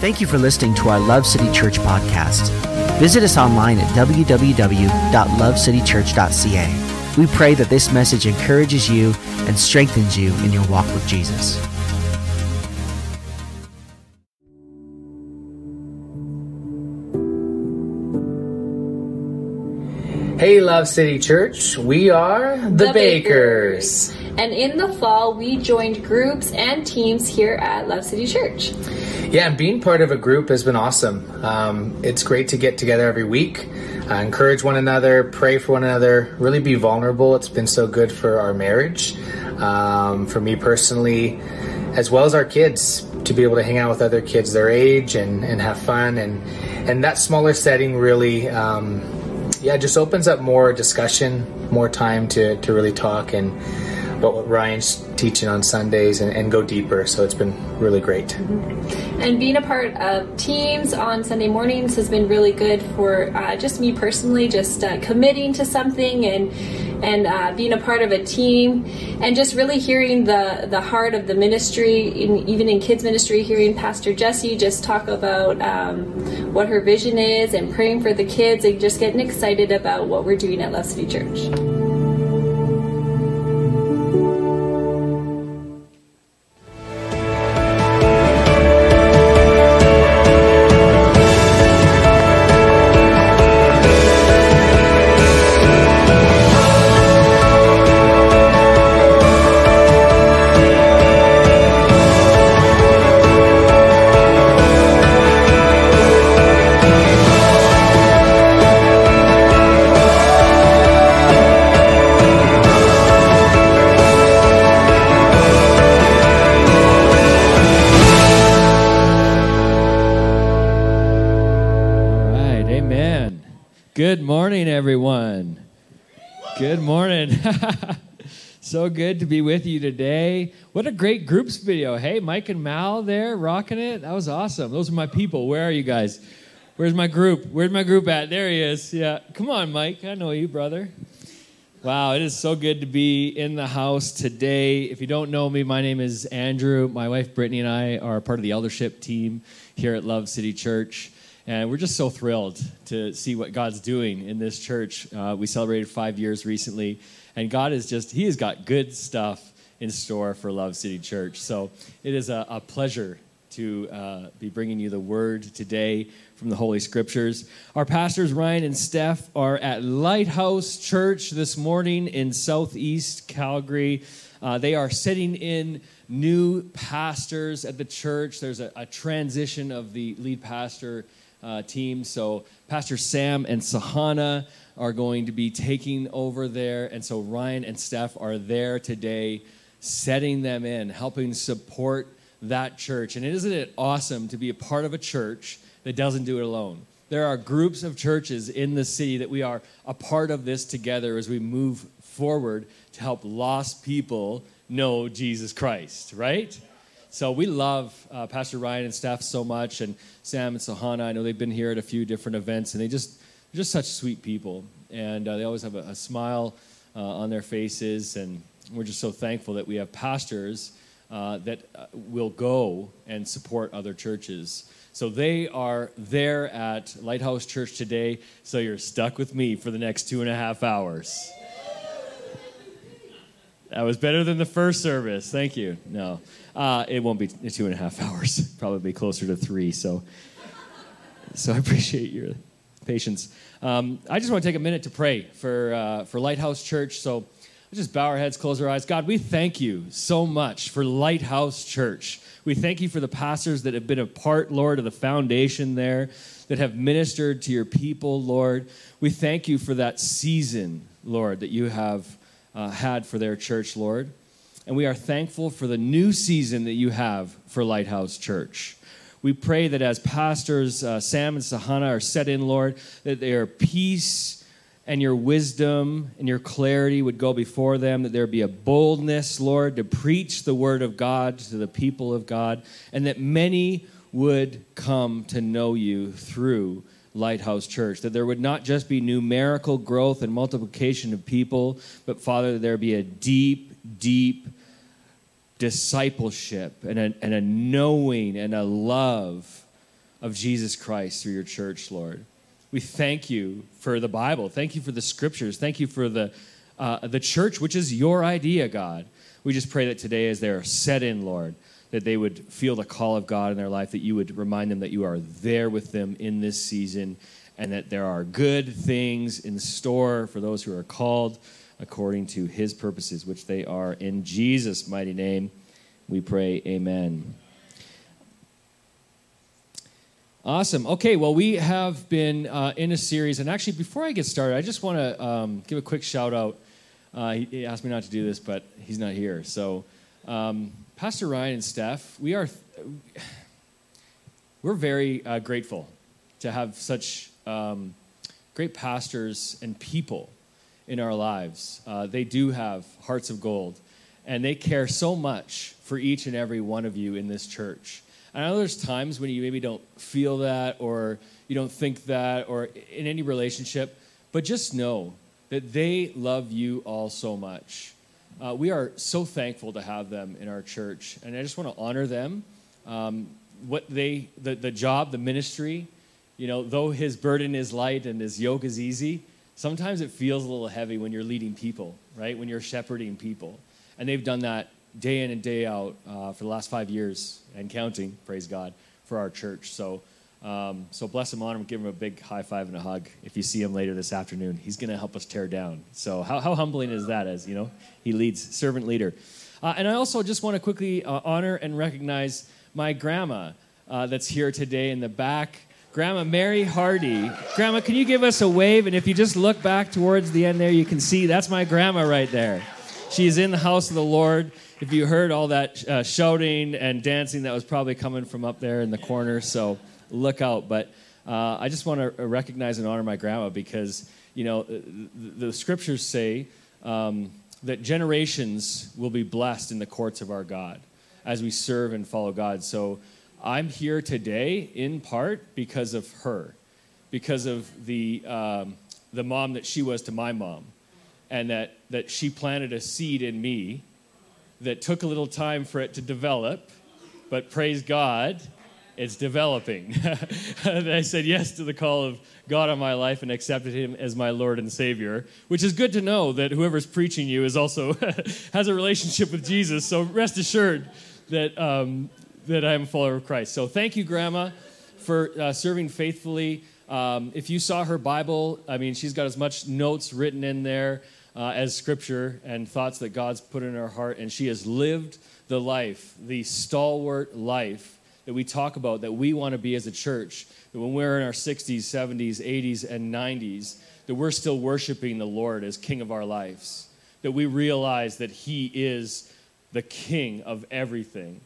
Thank you for listening to our Love City Church podcast. Visit us online at www.lovecitychurch.ca. We pray that this message encourages you and strengthens you in your walk with Jesus. Hey, Love City Church, we are the, The Bakers. Bakers. And in the fall, we joined groups and teams here at Love City Church. Yeah, and being part of a group has been awesome. Um, it's great to get together every week, uh, encourage one another, pray for one another, really be vulnerable. It's been so good for our marriage, um, for me personally, as well as our kids to be able to hang out with other kids their age and, and have fun. And, and that smaller setting really, um, yeah, just opens up more discussion, more time to, to really talk and what Ryan's teaching on Sundays and, and go deeper. So it's been really great. And being a part of teams on Sunday mornings has been really good for uh, just me personally, just uh, committing to something and and uh, being a part of a team, and just really hearing the the heart of the ministry, in, even in kids ministry, hearing Pastor Jesse just talk about um, what her vision is, and praying for the kids, and just getting excited about what we're doing at Love City Church. So good to be with you today. What a great groups video. Hey, Mike and Mal there rocking it. That was awesome. Those are my people. Where are you guys? Where's my group? Where's my group at? There he is. Yeah. Come on, Mike. I know you, brother. Wow, it is so good to be in the house today. If you don't know me, my name is Andrew. My wife Brittany and I are part of the eldership team here at Love City Church. And we're just so thrilled to see what God's doing in this church. Uh, we celebrated five years recently, and God is just, He has got good stuff in store for Love City Church. So it is a, a pleasure to uh, be bringing you the word today from the Holy Scriptures. Our pastors, Ryan and Steph, are at Lighthouse Church this morning in Southeast Calgary. Uh, they are sitting in new pastors at the church. There's a, a transition of the lead pastor uh, team. So, Pastor Sam and Sahana are going to be taking over there. And so, Ryan and Steph are there today, setting them in, helping support that church. And isn't it awesome to be a part of a church that doesn't do it alone? There are groups of churches in the city that we are a part of this together as we move forward to help lost people know Jesus Christ, right? So we love uh, Pastor Ryan and Steph so much, and Sam and Sahana. I know they've been here at a few different events, and they just just such sweet people, and uh, they always have a, a smile uh, on their faces, and we're just so thankful that we have pastors uh, that uh, will go and support other churches. So they are there at Lighthouse Church today. So you're stuck with me for the next two and a half hours. That was better than the first service. Thank you. No, uh, it won't be two and a half hours. Probably closer to three. So, so I appreciate your patience. Um, I just want to take a minute to pray for uh, for Lighthouse Church. So, let's just bow our heads, close our eyes. God, we thank you so much for Lighthouse Church. We thank you for the pastors that have been a part, Lord, of the foundation there, that have ministered to your people, Lord. We thank you for that season, Lord, that you have uh, had for their church, Lord. And we are thankful for the new season that you have for Lighthouse Church. We pray that as pastors uh, Sam and Sahana are set in, Lord, that their peace and your wisdom and your clarity would go before them, that there be a boldness, Lord, to preach the word of God to the people of God, and that many would come to know you through Lighthouse Church. That there would not just be numerical growth and multiplication of people, but Father, there be a deep, deep discipleship and a, and a knowing and a love of Jesus Christ through your church, Lord. We thank you for the Bible. Thank you for the scriptures. Thank you for the, uh, the church, which is your idea, God. We just pray that today, as they're set in, Lord, that they would feel the call of God in their life, that you would remind them that you are there with them in this season, and that there are good things in store for those who are called according to his purposes, which they are. In Jesus' mighty name, we pray, Amen. Awesome. Okay, well, we have been uh, in a series, and actually, before I get started, I just want to um, give a quick shout out. Uh, he, he, asked me not to do this, but he's not here. So, um, Pastor Ryan and Steph, we are we're very uh, grateful to have such um, great pastors and people in our lives. Uh, they do have hearts of gold, and they care so much for each and every one of you in this church. I know there's times when you maybe don't feel that or you don't think that or in any relationship, but just know that they love you all so much. Uh, we are so thankful to have them in our church, and I just want to honor them. Um, what they, the, the job, the ministry, you know, though his burden is light and his yoke is easy, sometimes it feels a little heavy when you're leading people, right? When you're shepherding people. And they've done that day in and day out uh, for the last five years and counting, praise God, for our church. So, um, so bless him, honor him, give him a big high five and a hug. If you see him later this afternoon, he's going to help us tear down. So, how, how humbling is that? As you know, he leads servant leader. Uh, and I also just want to quickly uh, honor and recognize my grandma uh, that's here today in the back. Grandma Mary Hardy. Grandma, can you give us a wave? And if you just look back towards the end there, you can see that's my grandma right there. She's in the house of the Lord if you heard all that uh, shouting and dancing, that was probably coming from up there in the corner. So look out. But uh, I just want to recognize and honor my grandma because, you know, the, the scriptures say um, that generations will be blessed in the courts of our God as we serve and follow God. So I'm here today in part because of her, because of the, um, the mom that she was to my mom, and that, that she planted a seed in me that took a little time for it to develop, but praise God, it's developing. I said yes to the call of God on my life and accepted Him as my Lord and Savior, which is good to know that whoever's preaching you is also has a relationship with Jesus. So rest assured that um, that I am a follower of Christ. So thank you, Grandma, for uh, serving faithfully. Um, if you saw her Bible, I mean, she's got as much notes written in there uh, as scripture and thoughts that God's put in her heart. And she has lived the life, the stalwart life that we talk about that we want to be as a church. That when we're in our 60s, 70s, 80s, and 90s, that we're still worshiping the Lord as King of our lives. That we realize that He is the King of everything.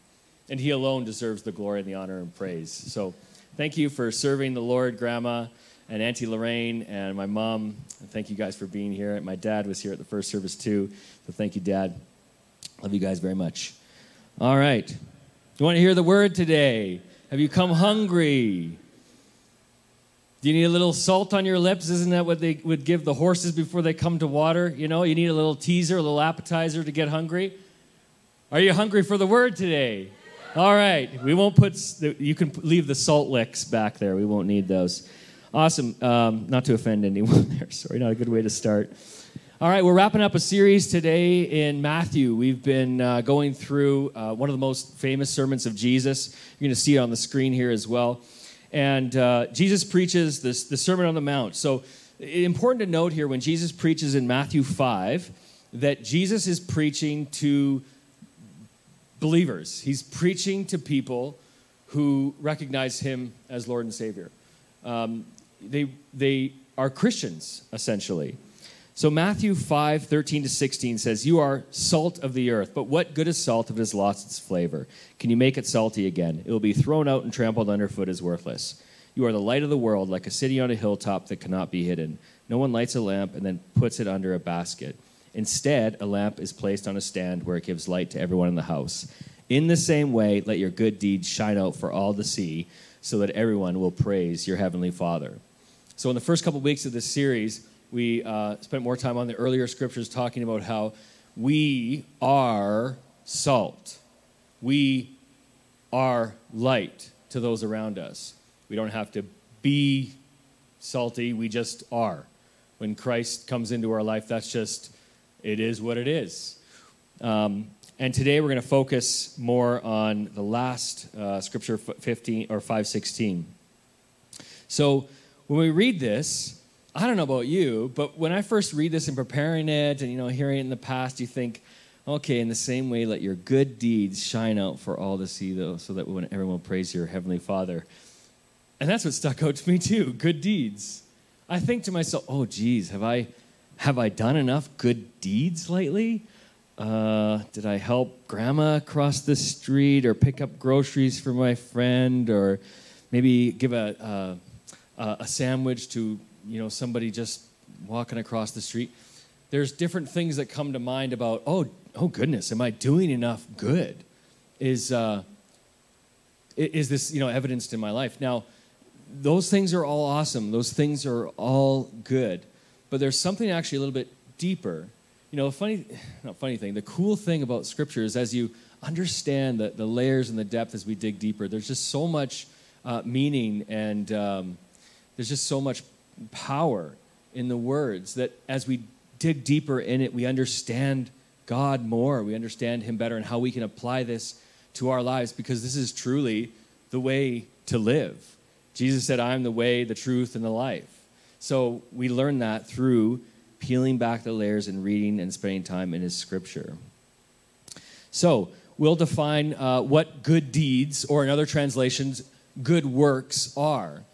And He alone deserves the glory and the honor and praise. So thank you for serving the Lord, Grandma and Auntie Lorraine and my mom. Thank you guys for being here. My dad was here at the first service too. So thank you, Dad. Love you guys very much. All right. You want to hear the word today? Have you come hungry? Do you need a little salt on your lips? Isn't that what they would give the horses before they come to water? You know, you need a little teaser, a little appetizer to get hungry. Are you hungry for the word today? All right. We won't put, you can leave the salt licks back there. We won't need those. Awesome. Um, not to offend anyone there. Sorry, not a good way to start. All right, we're wrapping up a series today in Matthew. We've been uh, going through uh, one of the most famous sermons of Jesus. You're going to see it on the screen here as well. And uh, Jesus preaches this, the Sermon on the Mount. So, important to note here when Jesus preaches in Matthew 5 that Jesus is preaching to believers, he's preaching to people who recognize him as Lord and Savior. Um, they, they are Christians, essentially. So Matthew 5, 13 to 16 says, You are salt of the earth, but what good is salt if it has lost its flavor? Can you make it salty again? It will be thrown out and trampled underfoot as worthless. You are the light of the world, like a city on a hilltop that cannot be hidden. No one lights a lamp and then puts it under a basket. Instead, a lamp is placed on a stand where it gives light to everyone in the house. In the same way, let your good deeds shine out for all to see, so that everyone will praise your heavenly Father. So, in the first couple of weeks of this series, we uh, spent more time on the earlier scriptures talking about how we are salt. We are light to those around us. We don't have to be salty, we just are. When Christ comes into our life, that's just, it is what it is. Um, and today we're going to focus more on the last uh, scripture 15 or 516. So when we read this, I don't know about you, but when I first read this and preparing it and you know hearing it in the past, you think, okay, in the same way, let your good deeds shine out for all to see, though, so that when everyone praise your heavenly Father. And that's what stuck out to me too. Good deeds. I think to myself, oh, geez, have I have I done enough good deeds lately? Uh, did I help grandma cross the street or pick up groceries for my friend or maybe give a, a, a sandwich to you know somebody just walking across the street? There's different things that come to mind about oh oh goodness, am I doing enough good? Is uh, is this you know evidenced in my life now? Those things are all awesome. Those things are all good, but there's something actually a little bit deeper you know, funny, not funny thing, the cool thing about Scripture is as you understand the, the layers and the depth as we dig deeper, there's just so much uh, meaning and um, there's just so much power in the words that as we dig deeper in it, we understand God more, we understand Him better, and how we can apply this to our lives because this is truly the way to live. Jesus said, I am the way, the truth, and the life. So we learn that through peeling back the layers and reading and spending time in His Scripture. So, we'll define uh, what good deeds, or in other translations, good works are.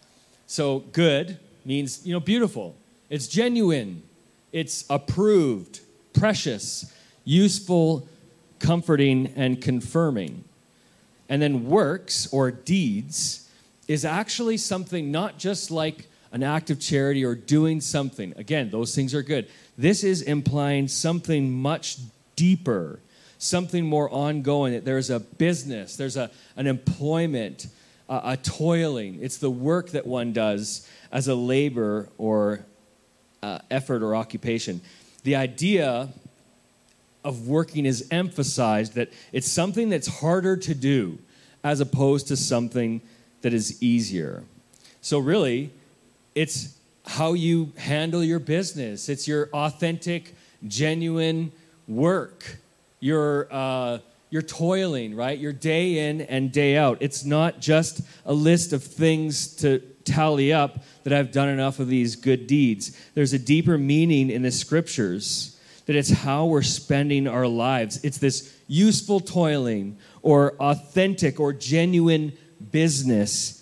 So, good means, you know, beautiful, it's genuine, it's approved, precious, useful, comforting, and confirming. And then works or deeds is actually something not just like an act of charity or doing something. Again, those things are good. This is implying something much deeper, something more ongoing. That there's a business, there's a, an employment, a, a toiling. It's the work that one does as a labor or uh, effort or occupation. The idea of working is emphasized that it's something that's harder to do as opposed to something that is easier. So, really, it's how you handle your business, it's your authentic, genuine work, your, uh, your toiling, right? Your day in and day out. It's not just a list of things to tally up that I've done enough of these good deeds. There's a deeper meaning in the scriptures that it's how we're spending our lives. It's this useful toiling or authentic or genuine business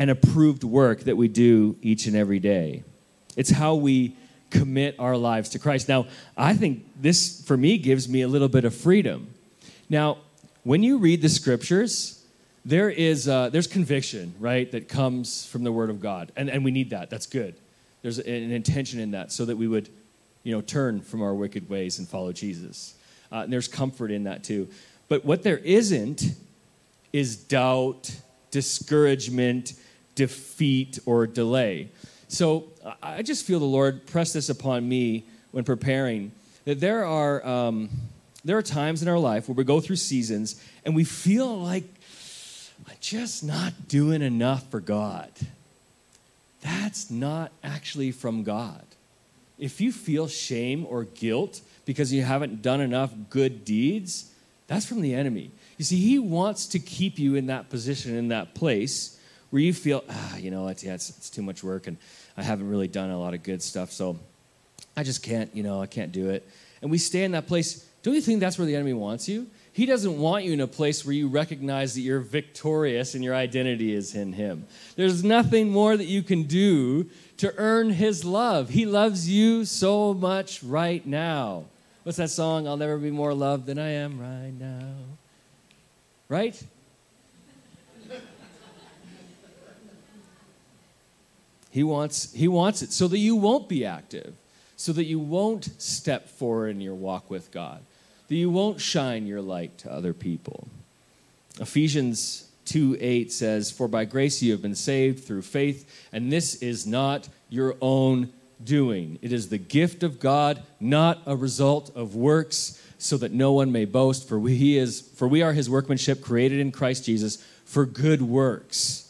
and approved work that we do each and every day. It's how we commit our lives to Christ. Now, I think this, for me, gives me a little bit of freedom. Now, when you read the scriptures, there is uh, there's conviction, right, that comes from the Word of God, and and we need that. That's good. There's an intention in that, so that we would, you know, turn from our wicked ways and follow Jesus. Uh, and there's comfort in that too. But what there isn't is doubt, discouragement, defeat or delay. So I just feel the Lord press this upon me when preparing that there are, um, there are times in our life where we go through seasons and we feel like I'm just not doing enough for God. That's not actually from God. If you feel shame or guilt because you haven't done enough good deeds, that's from the enemy. You see, he wants to keep you in that position, in that place where you feel, ah, you know, it's, yeah, it's, it's too much work and I haven't really done a lot of good stuff, so I just can't, you know, I can't do it. And we stay in that place. Don't you think that's where the enemy wants you? He doesn't want you in a place where you recognize that you're victorious and your identity is in Him. There's nothing more that you can do to earn His love. He loves you so much right now. What's that song? I'll never be more loved than I am right now. Right? He wants, he wants it so that you won't be active, so that you won't step forward in your walk with God, that you won't shine your light to other people. Ephesians 2 8 says, For by grace you have been saved through faith, and this is not your own doing. It is the gift of God, not a result of works, so that no one may boast. For we, he is, for we are his workmanship, created in Christ Jesus for good works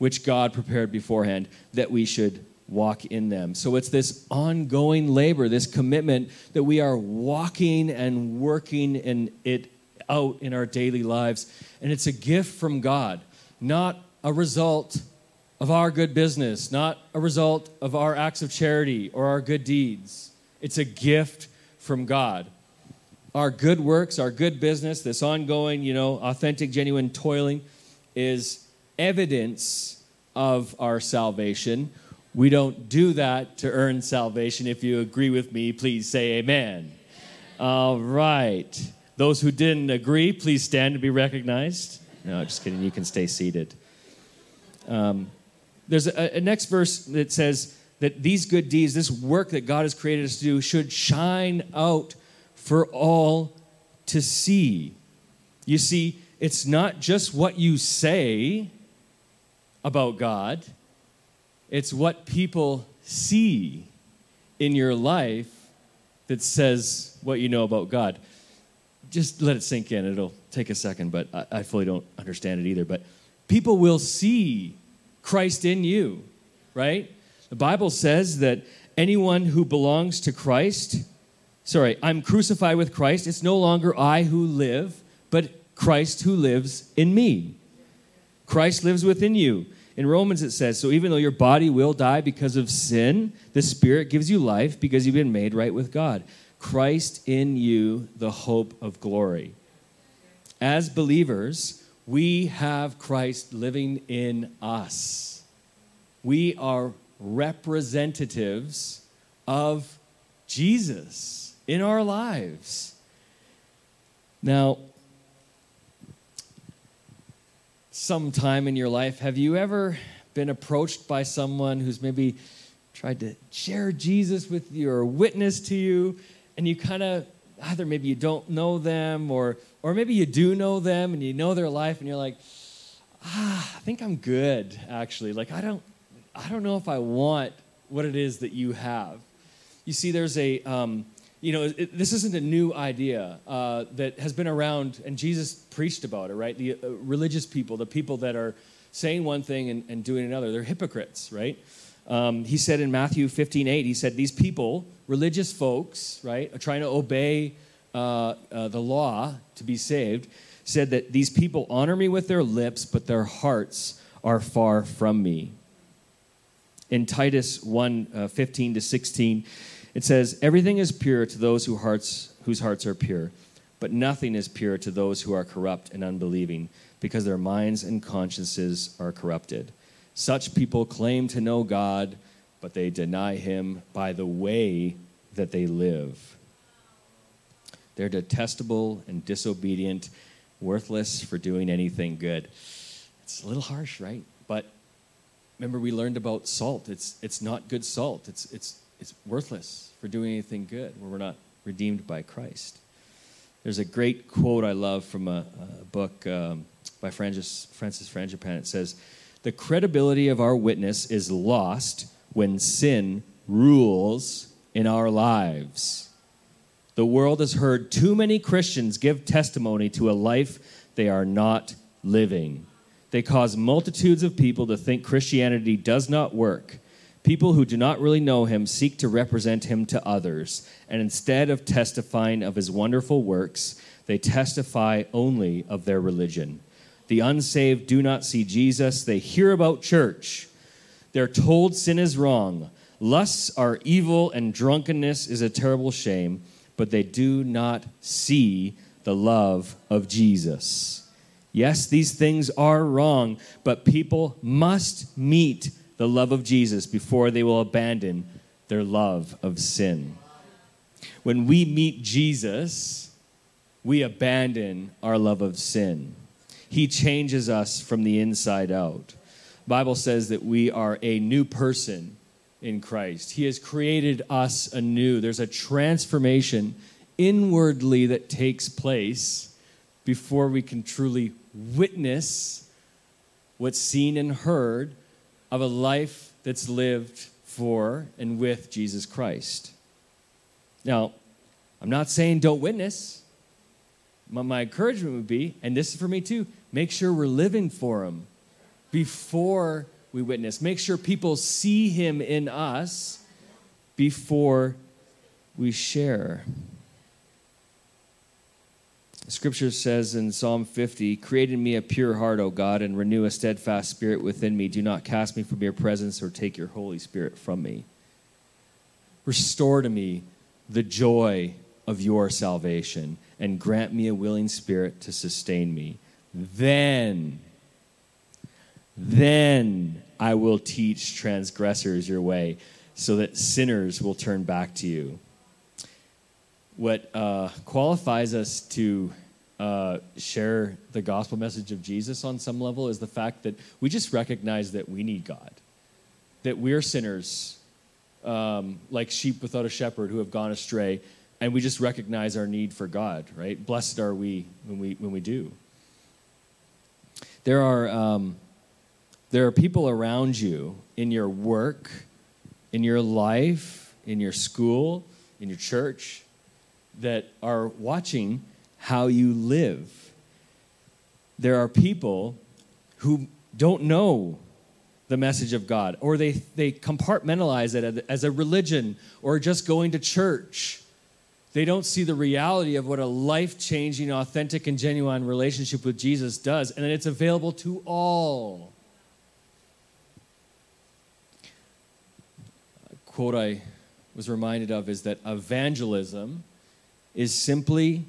which God prepared beforehand that we should walk in them. So it's this ongoing labor, this commitment that we are walking and working in it out in our daily lives. And it's a gift from God, not a result of our good business, not a result of our acts of charity or our good deeds. It's a gift from God. Our good works, our good business, this ongoing, you know, authentic, genuine toiling is evidence of our salvation. We don't do that to earn salvation. If you agree with me, please say amen. All right. Those who didn't agree, please stand to be recognized. No, just kidding. You can stay seated. Um, there's a, a next verse that says that these good deeds, this work that God has created us to do, should shine out for all to see. You see, it's not just what you say about God, it's what people see in your life that says what you know about God. Just let it sink in. It'll take a second, but I, fully don't understand it either. But people will see Christ in you, right? The Bible says that anyone who belongs to Christ, sorry, I'm crucified with Christ. It's no longer I who live, but Christ who lives in me. Christ lives within you. In Romans, it says, So even though your body will die because of sin, the Spirit gives you life because you've been made right with God. Christ in you, the hope of glory. As believers, we have Christ living in us. We are representatives of Jesus in our lives. Now, sometime in your life, have you ever been approached by someone who's maybe tried to share Jesus with you or witness to you, and you kind of either maybe you don't know them or or maybe you do know them and you know their life and you're like ah i think i'm good actually. Like i don't i don't know if i want what it is that you have. You see there's a um, you know it, this isn't a new idea uh, that has been around and jesus preached about it right? The uh, religious people the people that are saying one thing and, and doing another. They're hypocrites right? Um, he said in matthew 15 8 he said these people religious folks right are trying to obey uh, uh, the law to be saved, said that these people honor me with their lips, but their hearts are far from me. In Titus 1 uh, 15 to 16, it says, Everything is pure to those who hearts, whose hearts are pure, but nothing is pure to those who are corrupt and unbelieving, because their minds and consciences are corrupted. Such people claim to know God, but they deny him by the way that they live. They're detestable and disobedient, worthless for doing anything good. It's a little harsh, right? But remember, we learned about salt. It's, it's not good salt, it's, it's, it's worthless for doing anything good where we're not redeemed by Christ. There's a great quote I love from a, a book um, by Francis, Francis Frangipane. It says, The credibility of our witness is lost when sin rules in our lives. The world has heard too many Christians give testimony to a life they are not living. They cause multitudes of people to think Christianity does not work. People who do not really know him seek to represent him to others, and instead of testifying of his wonderful works, they testify only of their religion. The unsaved do not see Jesus, they hear about church. They're told sin is wrong, lusts are evil, and drunkenness is a terrible shame but they do not see the love of Jesus. Yes, these things are wrong, but people must meet the love of Jesus before they will abandon their love of sin. When we meet Jesus, we abandon our love of sin. He changes us from the inside out. Bible says that we are a new person in Christ. He has created us anew. There's a transformation inwardly that takes place before we can truly witness what's seen and heard of a life that's lived for and with Jesus Christ. Now, I'm not saying don't witness. My, my encouragement would be, and this is for me too, make sure we're living for Him. before we witness. Make sure people see him in us before we share. Scripture says in Psalm 50 Create in me a pure heart, O God, and renew a steadfast spirit within me. Do not cast me from your presence or take your Holy Spirit from me. Restore to me the joy of your salvation and grant me a willing spirit to sustain me. Then, then I will teach transgressors your way so that sinners will turn back to you. What uh, qualifies us to uh, share the gospel message of Jesus on some level is the fact that we just recognize that we need God, that we're sinners, um, like sheep without a shepherd who have gone astray, and we just recognize our need for God, right? Blessed are we when we when we do. There are um, there are people around you in your work, in your life, in your school, in your church, that are watching how you live. There are people who don't know the message of God, or they, they compartmentalize it as a religion or just going to church. They don't see the reality of what a life changing, authentic, and genuine relationship with Jesus does, and it's available to all. A quote I was reminded of is that evangelism is simply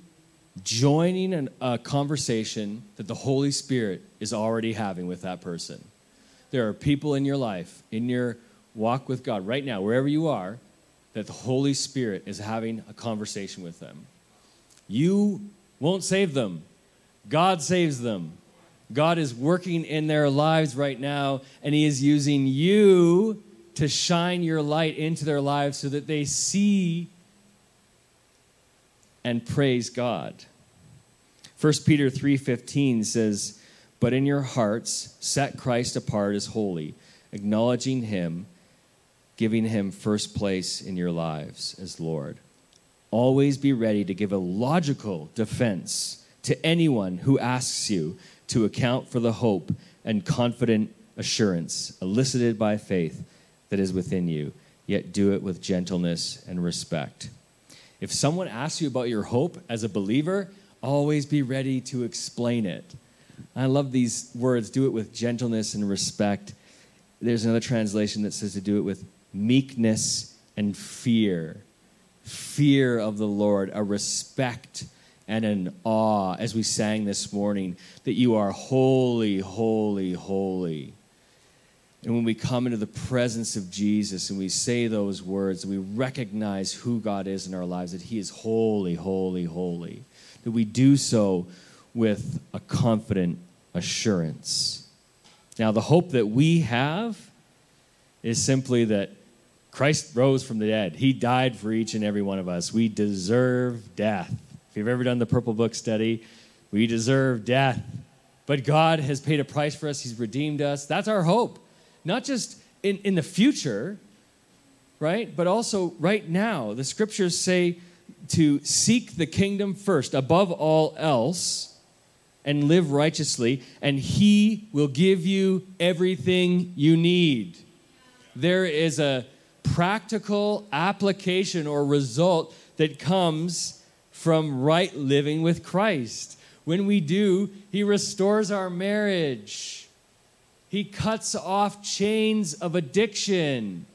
joining an, a conversation that the Holy Spirit is already having with that person. There are people in your life, in your walk with God, right now, wherever you are, that the Holy Spirit is having a conversation with them. You won't save them, God saves them. God is working in their lives right now, and He is using you to shine your light into their lives so that they see and praise God. 1 Peter 3:15 says, "But in your hearts set Christ apart as holy, acknowledging him, giving him first place in your lives as Lord. Always be ready to give a logical defense to anyone who asks you to account for the hope and confident assurance elicited by faith that is within you, yet do it with gentleness and respect." If someone asks you about your hope as a believer, always be ready to explain it. I love these words do it with gentleness and respect. There's another translation that says to do it with meekness and fear. Fear of the Lord, a respect and an awe, as we sang this morning, that you are holy, holy, holy. And when we come into the presence of Jesus and we say those words, we recognize who God is in our lives, that He is holy, holy, holy, that we do so with a confident assurance. Now, the hope that we have is simply that Christ rose from the dead. He died for each and every one of us. We deserve death. If you've ever done the Purple Book study, we deserve death. But God has paid a price for us, He's redeemed us. That's our hope not just in, in the future, right? But also right now. The scriptures say to seek the kingdom first above all else and live righteously, and he will give you everything you need. There is a practical application or result that comes from right living with Christ. When we do, he restores our marriage he cuts off chains of addiction.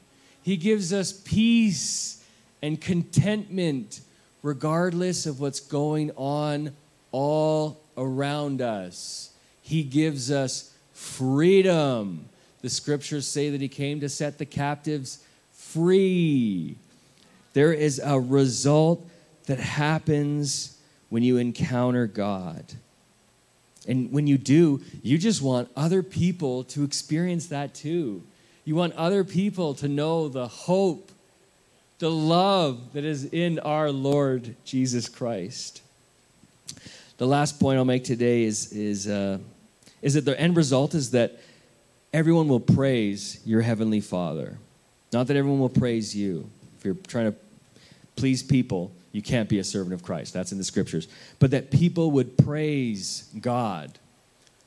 He gives us peace and contentment regardless of what's going on all around us. He gives us freedom. The scriptures say that He came to set the captives free. There is a result that happens when you encounter God. And when you do, you just want other people to experience that too. You want other people to know the hope, the love that is in our Lord Jesus Christ. The last point I'll make today is, is, uh, is that the end result is that everyone will praise your Heavenly Father. Not that everyone will praise you. If you're trying to please people, you can't be a servant of Christ. That's in the scriptures. But that people would praise God.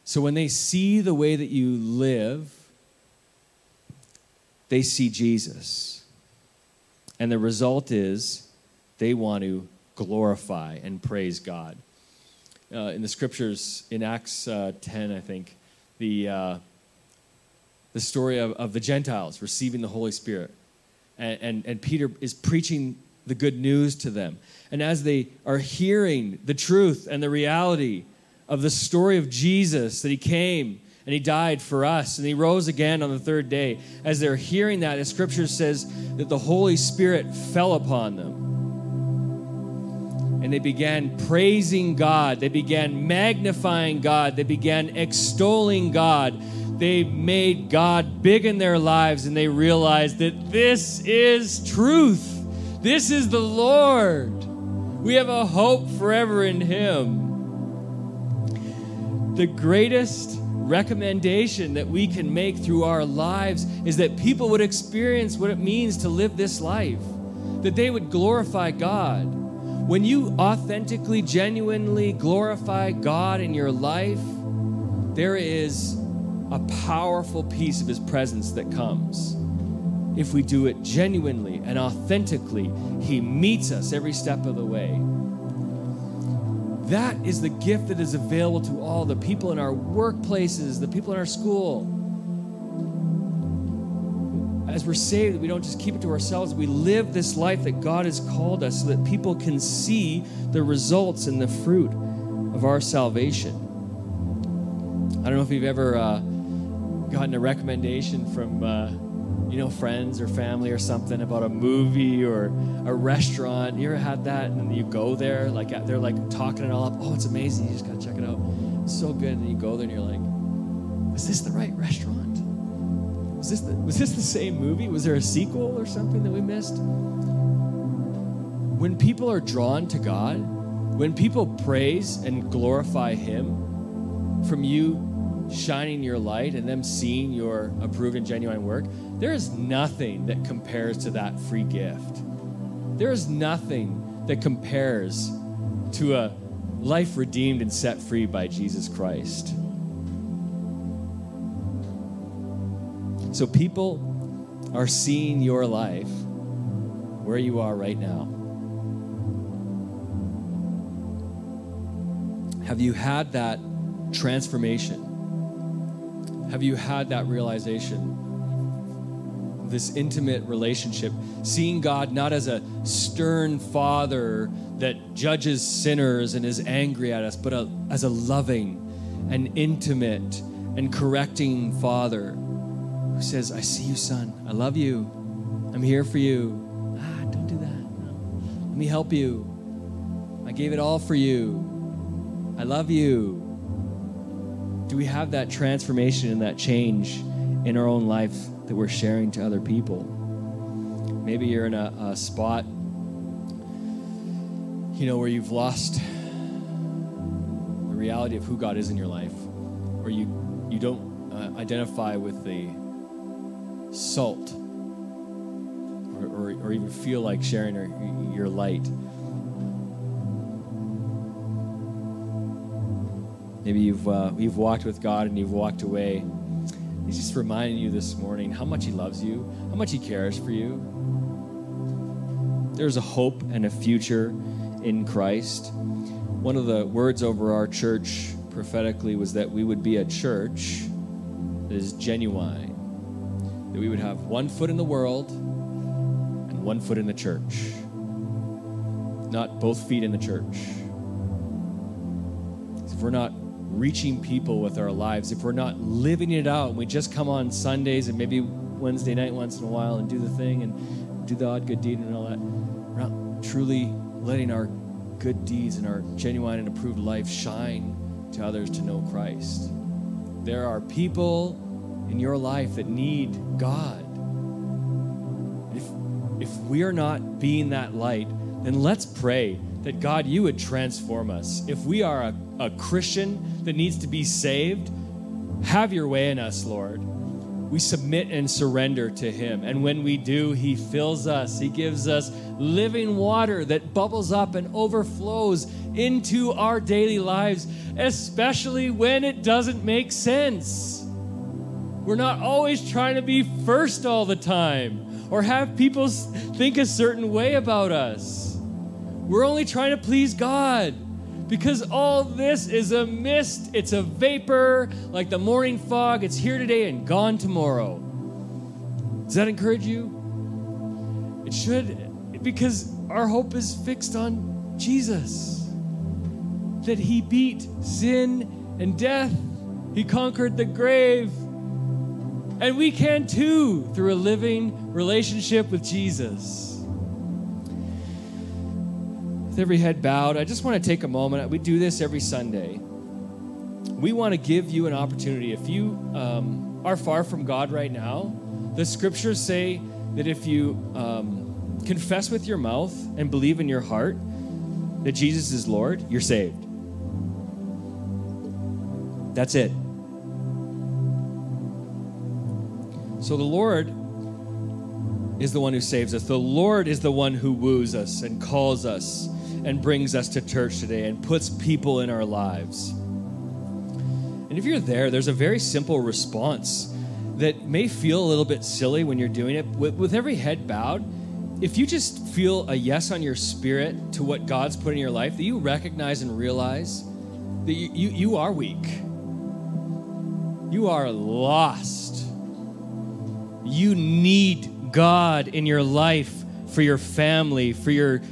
So when they see the way that you live, they see Jesus. And the result is they want to glorify and praise God. Uh, in the scriptures, in Acts uh, 10, I think, the, uh, the story of, of the Gentiles receiving the Holy Spirit. And, and, and Peter is preaching the good news to them. And as they are hearing the truth and the reality of the story of Jesus, that he came and he died for us and he rose again on the third day, as they're hearing that, the scripture says that the Holy Spirit fell upon them. And they began praising God. They began magnifying God. They began extolling God they made God big in their lives and they realized that this is truth. This is the Lord. We have a hope forever in Him. The greatest recommendation that we can make through our lives is that people would experience what it means to live this life, that they would glorify God. When you authentically, genuinely glorify God in your life, there is a powerful piece of His presence that comes. If we do it genuinely and authentically, He meets us every step of the way. That is the gift that is available to all the people in our workplaces, the people in our school. As we're saved, we don't just keep it to ourselves. We live this life that God has called us so that people can see the results and the fruit of our salvation. I don't know if you've ever uh, gotten a recommendation from uh, you know friends or family or something about a movie or a restaurant. You ever had that and you go there like they're like talking it all up oh it's amazing you just gotta check it out. It's so good and you go there and you're like was this the right restaurant? Was this the, was this the same movie? Was there a sequel or something that we missed? When people are drawn to god when people praise and glorify him from you shining your light and them seeing your approved and genuine work, there is nothing that compares to that free gift. There is nothing that compares to a life redeemed and set free by Jesus Christ. So people are seeing your life where you are right now. Have you had that transformation? Have you had that realization? This intimate relationship, seeing God not as a stern father that judges sinners and is angry at us, but a, as a loving and intimate and correcting father who says, I see you, son. I love you. I'm here for you. Ah, don't do that. Let me help you. I gave it all for you. I love you do we have that transformation and that change in our own life that we're sharing to other people? Maybe you're in a, a spot, you know, where you've lost the reality of who God is in your life, or you you don't uh, identify with the salt, or, or, or even feel like sharing your, your light. Maybe you've, uh, you've walked with God and you've walked away. He's just reminding you this morning how much He loves you, how much He cares for you. There's a hope and a future in Christ. One of the words over our church prophetically was that we would be a church that is genuine, that we would have one foot in the world and one foot in the church, not both feet in the church. If we're not reaching people with our lives, if we're not living it out, and we just come on Sundays and maybe Wednesday night once in a while and do the thing and do the odd good deed and all that, we're not truly letting our good deeds and our genuine and approved life shine to others to know Christ. There are people in your life that need God. If, if we are not being that light, then let's pray that God, you would transform us. If we are a, a Christian that needs to be saved, have your way in us, Lord. We submit and surrender to Him. And when we do, He fills us. He gives us living water that bubbles up and overflows into our daily lives, especially when it doesn't make sense. We're not always trying to be first all the time or have people think a certain way about us. We're only trying to please God because all this is a mist, it's a vapor, like the morning fog. It's here today and gone tomorrow. Does that encourage you? It should, because our hope is fixed on Jesus. That He beat sin and death, He conquered the grave. And we can too through a living relationship with Jesus every head bowed, I just want to take a moment. We do this every Sunday. We want to give you an opportunity. If you um, are far from God right now, the scriptures say that if you um, confess with your mouth and believe in your heart that Jesus is Lord, you're saved. That's it. So the Lord is the one who saves us. The Lord is the one who woos us and calls us and brings us to church today and puts people in our lives. And if you're there, there's a very simple response that may feel a little bit silly when you're doing it. With, with every head bowed, if you just feel a yes on your spirit to what God's put in your life, that you recognize and realize that you, you, you are weak, you are lost, you need God in your life for your family, for your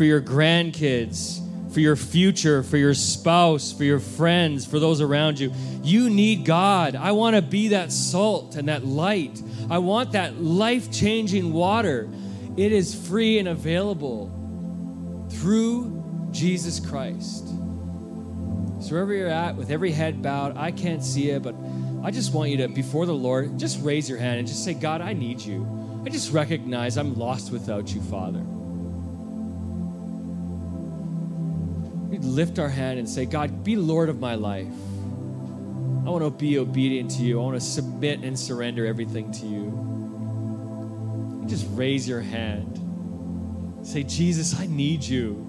for your grandkids, for your future, for your spouse, for your friends, for those around you. You need God. I want to be that salt and that light. I want that life changing water. It is free and available through Jesus Christ. So, wherever you're at, with every head bowed, I can't see it, but I just want you to, before the Lord, just raise your hand and just say, God, I need you. I just recognize I'm lost without you, Father. We'd lift our hand and say, God, be Lord of my life. I want to be obedient to you. I want to submit and surrender everything to you. Just raise your hand. Say, Jesus, I need you.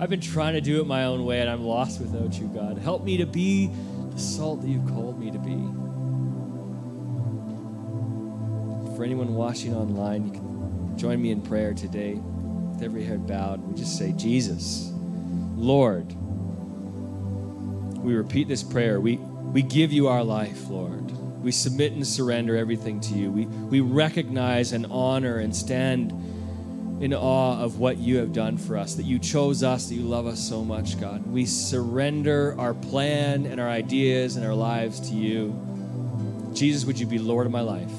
I've been trying to do it my own way and I'm lost without you, God. Help me to be the salt that you've called me to be. For anyone watching online, you can join me in prayer today with every head bowed. We just say, Jesus. Lord, we repeat this prayer. We, we give you our life, Lord. We submit and surrender everything to you. We, we recognize and honor and stand in awe of what you have done for us, that you chose us, that you love us so much, God. We surrender our plan and our ideas and our lives to you. Jesus, would you be Lord of my life?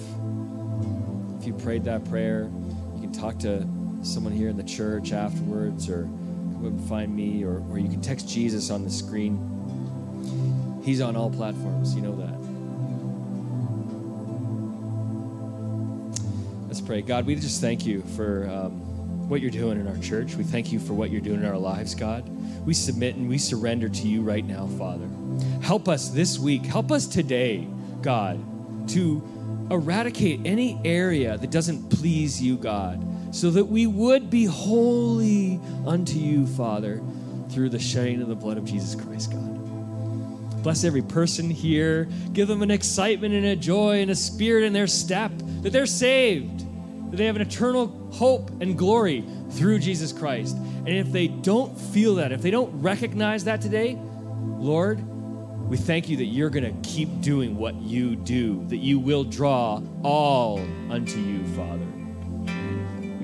If you prayed that prayer, you can talk to someone here in the church afterwards or find me, or, or you can text Jesus on the screen. He's on all platforms, you know that. Let's pray. God, we just thank you for um, what you're doing in our church. We thank you for what you're doing in our lives, God. We submit and we surrender to you right now, Father. Help us this week, help us today, God, to eradicate any area that doesn't please you, God so that we would be holy unto you, Father, through the shedding of the blood of Jesus Christ, God. Bless every person here. Give them an excitement and a joy and a spirit in their step that they're saved, that they have an eternal hope and glory through Jesus Christ. And if they don't feel that, if they don't recognize that today, Lord, we thank you that you're going to keep doing what you do, that you will draw all unto you, Father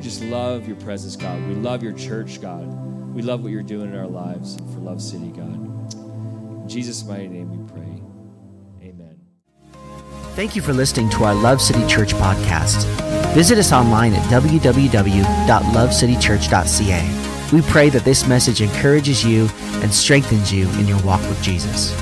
just love your presence, God. We love your church, God. We love what you're doing in our lives for Love City, God. In Jesus' mighty name we pray. Amen. Thank you for listening to our Love City Church podcast. Visit us online at www.lovecitychurch.ca. We pray that this message encourages you and strengthens you in your walk with Jesus.